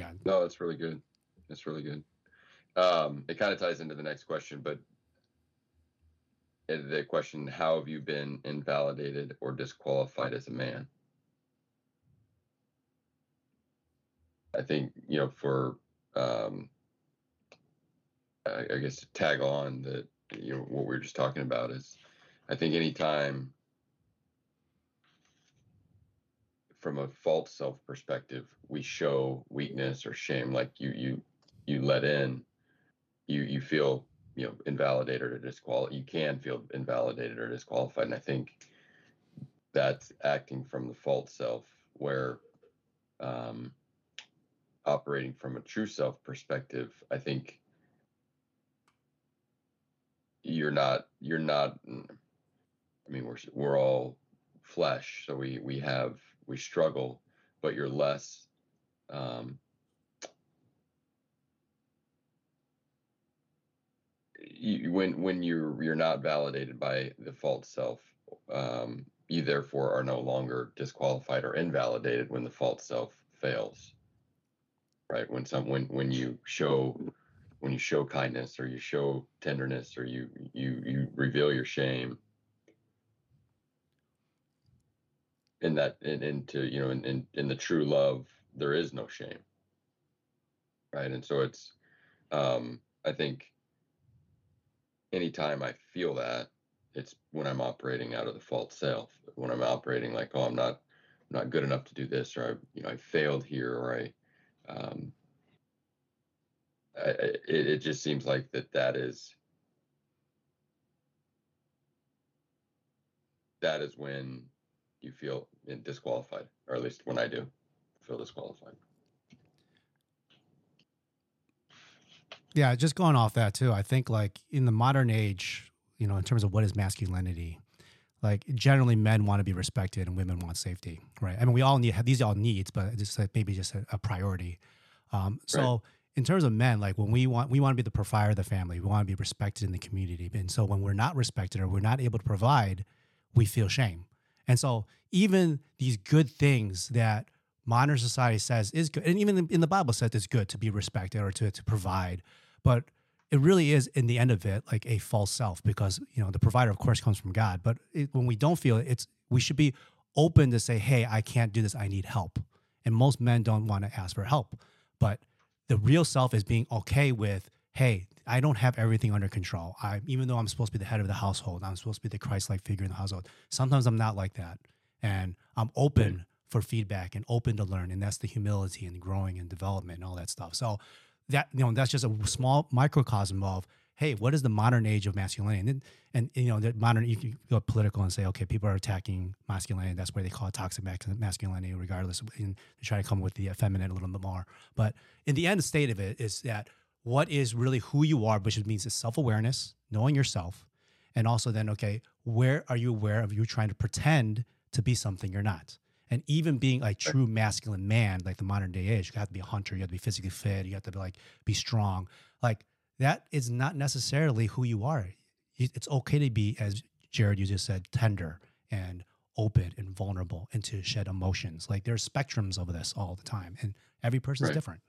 yeah. No, that's really good. That's really good. Um, it kind of ties into the next question, but the question: How have you been invalidated or disqualified as a man? I think you know for um, I, I guess to tag on that you know what we are just talking about is I think anytime from a false self perspective we show weakness or shame like you you you let in you you feel you know invalidated or disqualified you can feel invalidated or disqualified. And i think that's acting from the false self where um operating from a true self perspective i think you're not you're not i mean we're we're all flesh so we we have we struggle but you're less um you, when when you're you're not validated by the false self um you therefore are no longer disqualified or invalidated when the false self fails right? When some when when you show when you show kindness or you show tenderness or you you you reveal your shame in that in, into you know in, in in the true love there is no shame. Right? And so it's um i think anytime i feel that it's when i'm operating out of the false self when i'm operating like oh i'm not I'm not good enough to do this or i you know i failed here or i um I, it, it just seems like that that is that is when you feel disqualified, or at least when I do feel disqualified. Yeah, just going off that too. I think like in the modern age, you know, in terms of what is masculinity, like generally men want to be respected and women want safety, right? I mean, we all need these are all needs, but it's like maybe just a, a priority. Um, so. Right in terms of men, like when we want, we want to be the provider of the family. We want to be respected in the community. And so when we're not respected or we're not able to provide, we feel shame. And so even these good things that modern society says is good, and even in the Bible says it's good to be respected or to, to provide, but it really is in the end of it like a false self because you know the provider of course comes from God. But it, when we don't feel it, it's we should be open to say, hey, I can't do this. I need help. And most men don't want to ask for help, but the real self is being okay with, hey, I don't have everything under control. I even though I'm supposed to be the head of the household, I'm supposed to be the Christ-like figure in the household. Sometimes I'm not like that. And I'm open for feedback and open to learn. And that's the humility and growing and development and all that stuff. So that you know, that's just a small microcosm of hey, what is the modern age of masculinity? And, and you know, the modern, you can go political and say, okay, people are attacking masculinity. That's why they call it toxic masculinity, regardless. And they try to come with the effeminate a little bit more. But in the end state of it is that what is really who you are, which means it's self awareness, knowing yourself. And also then, okay, where are you aware of you trying to pretend to be something you're not? And even being a true masculine man, like the modern day age, you have to be a hunter, you have to be physically fit, you have to be like be strong. Like that is not necessarily who you are. It's okay to be, as Jared, you just said, tender and open and vulnerable and to shed emotions. Like there's spectrums of this all the time, and every person is right. different.